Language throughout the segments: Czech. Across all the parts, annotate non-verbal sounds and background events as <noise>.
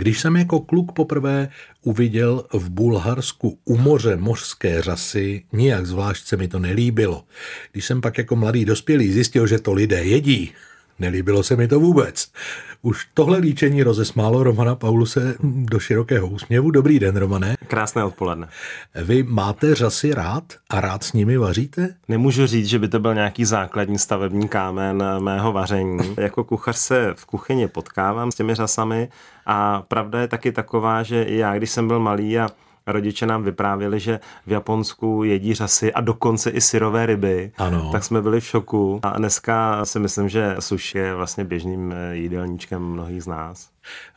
Když jsem jako kluk poprvé uviděl v Bulharsku u moře mořské řasy, nijak zvlášť se mi to nelíbilo. Když jsem pak jako mladý dospělý zjistil, že to lidé jedí, nelíbilo se mi to vůbec. Už tohle líčení rozesmálo Romana Pauluse do širokého úsměvu. Dobrý den, Romane. Krásné odpoledne. Vy máte řasy rád a rád s nimi vaříte? Nemůžu říct, že by to byl nějaký základní stavební kámen mého vaření. <laughs> jako kuchař se v kuchyni potkávám s těmi řasami a pravda je taky taková, že já, když jsem byl malý a rodiče nám vyprávěli, že v Japonsku jedí řasy a dokonce i syrové ryby. Ano. Tak jsme byli v šoku. A dneska si myslím, že sushi je vlastně běžným eh, jídelníčkem mnohých z nás.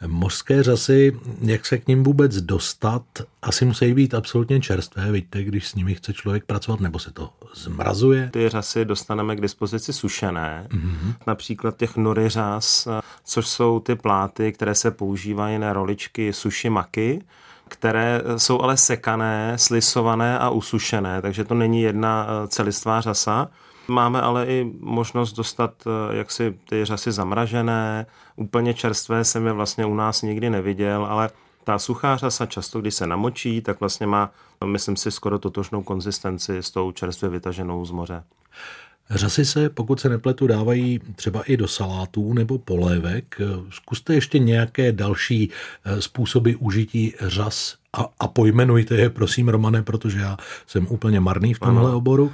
Mořské řasy, jak se k ním vůbec dostat, asi musí být absolutně čerstvé, vidíte, když s nimi chce člověk pracovat, nebo se to zmrazuje? Ty řasy dostaneme k dispozici sušené, mm-hmm. například těch nory řas, eh, což jsou ty pláty, které se používají na roličky sushi maki, které jsou ale sekané, slisované a usušené, takže to není jedna eh, celistvá řasa. Máme ale i možnost dostat eh, jaksi ty řasy zamražené, úplně čerstvé jsem je vlastně u nás nikdy neviděl, ale ta suchá řasa často, když se namočí, tak vlastně má, myslím si, skoro totožnou konzistenci s tou čerstvě vytaženou z moře. Řasy se, pokud se nepletu, dávají třeba i do salátů nebo polévek. Zkuste ještě nějaké další eh, způsoby užití řas a, a pojmenujte je, prosím, Romane, protože já jsem úplně marný v tomhle ano. oboru.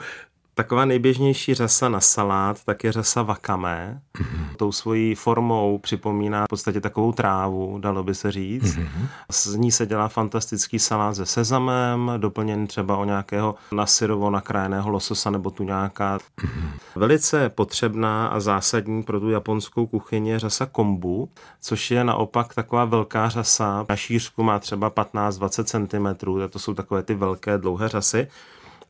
Taková nejběžnější řasa na salát, tak je řasa vakame. Mm-hmm. Tou svojí formou připomíná v podstatě takovou trávu, dalo by se říct. Mm-hmm. Z ní se dělá fantastický salát se sezamem, doplněn třeba o nějakého nasyrovo nakrájeného lososa nebo tuňáka. Mm-hmm. Velice potřebná a zásadní pro tu japonskou kuchyni je řasa kombu, což je naopak taková velká řasa. Na šířku má třeba 15-20 cm, to jsou takové ty velké dlouhé řasy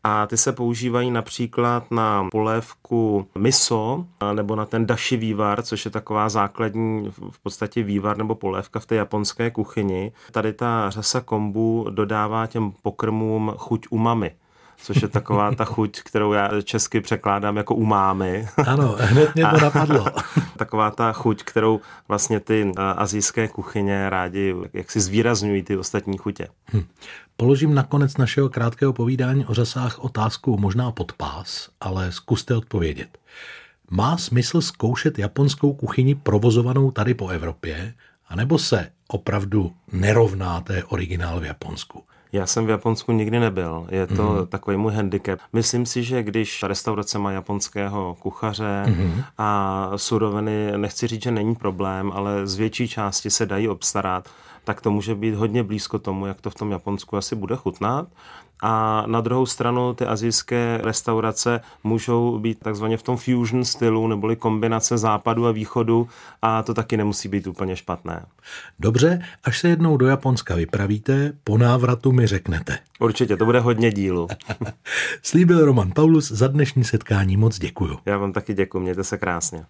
a ty se používají například na polévku miso nebo na ten dashi vývar, což je taková základní v podstatě vývar nebo polévka v té japonské kuchyni. Tady ta řasa kombu dodává těm pokrmům chuť umami což je taková ta chuť, kterou já česky překládám jako umámy. Ano, hned mě to napadlo. <laughs> taková ta chuť, kterou vlastně ty azijské kuchyně rádi jak si zvýrazňují ty ostatní chutě. Hm. Položím nakonec našeho krátkého povídání o řasách otázku možná pod pás, ale zkuste odpovědět. Má smysl zkoušet japonskou kuchyni provozovanou tady po Evropě, anebo se opravdu nerovná té originál v Japonsku? Já jsem v Japonsku nikdy nebyl. Je to mm-hmm. takový můj handicap. Myslím si, že když restaurace má japonského kuchaře mm-hmm. a suroviny, nechci říct, že není problém, ale z větší části se dají obstarat, tak to může být hodně blízko tomu, jak to v tom Japonsku asi bude chutnat. A na druhou stranu ty azijské restaurace můžou být takzvaně v tom fusion stylu, neboli kombinace západu a východu a to taky nemusí být úplně špatné. Dobře, až se jednou do Japonska vypravíte, po návratu mi řeknete. Určitě, to bude hodně dílu. <laughs> Slíbil Roman Paulus, za dnešní setkání moc děkuju. Já vám taky děkuji, mějte se krásně.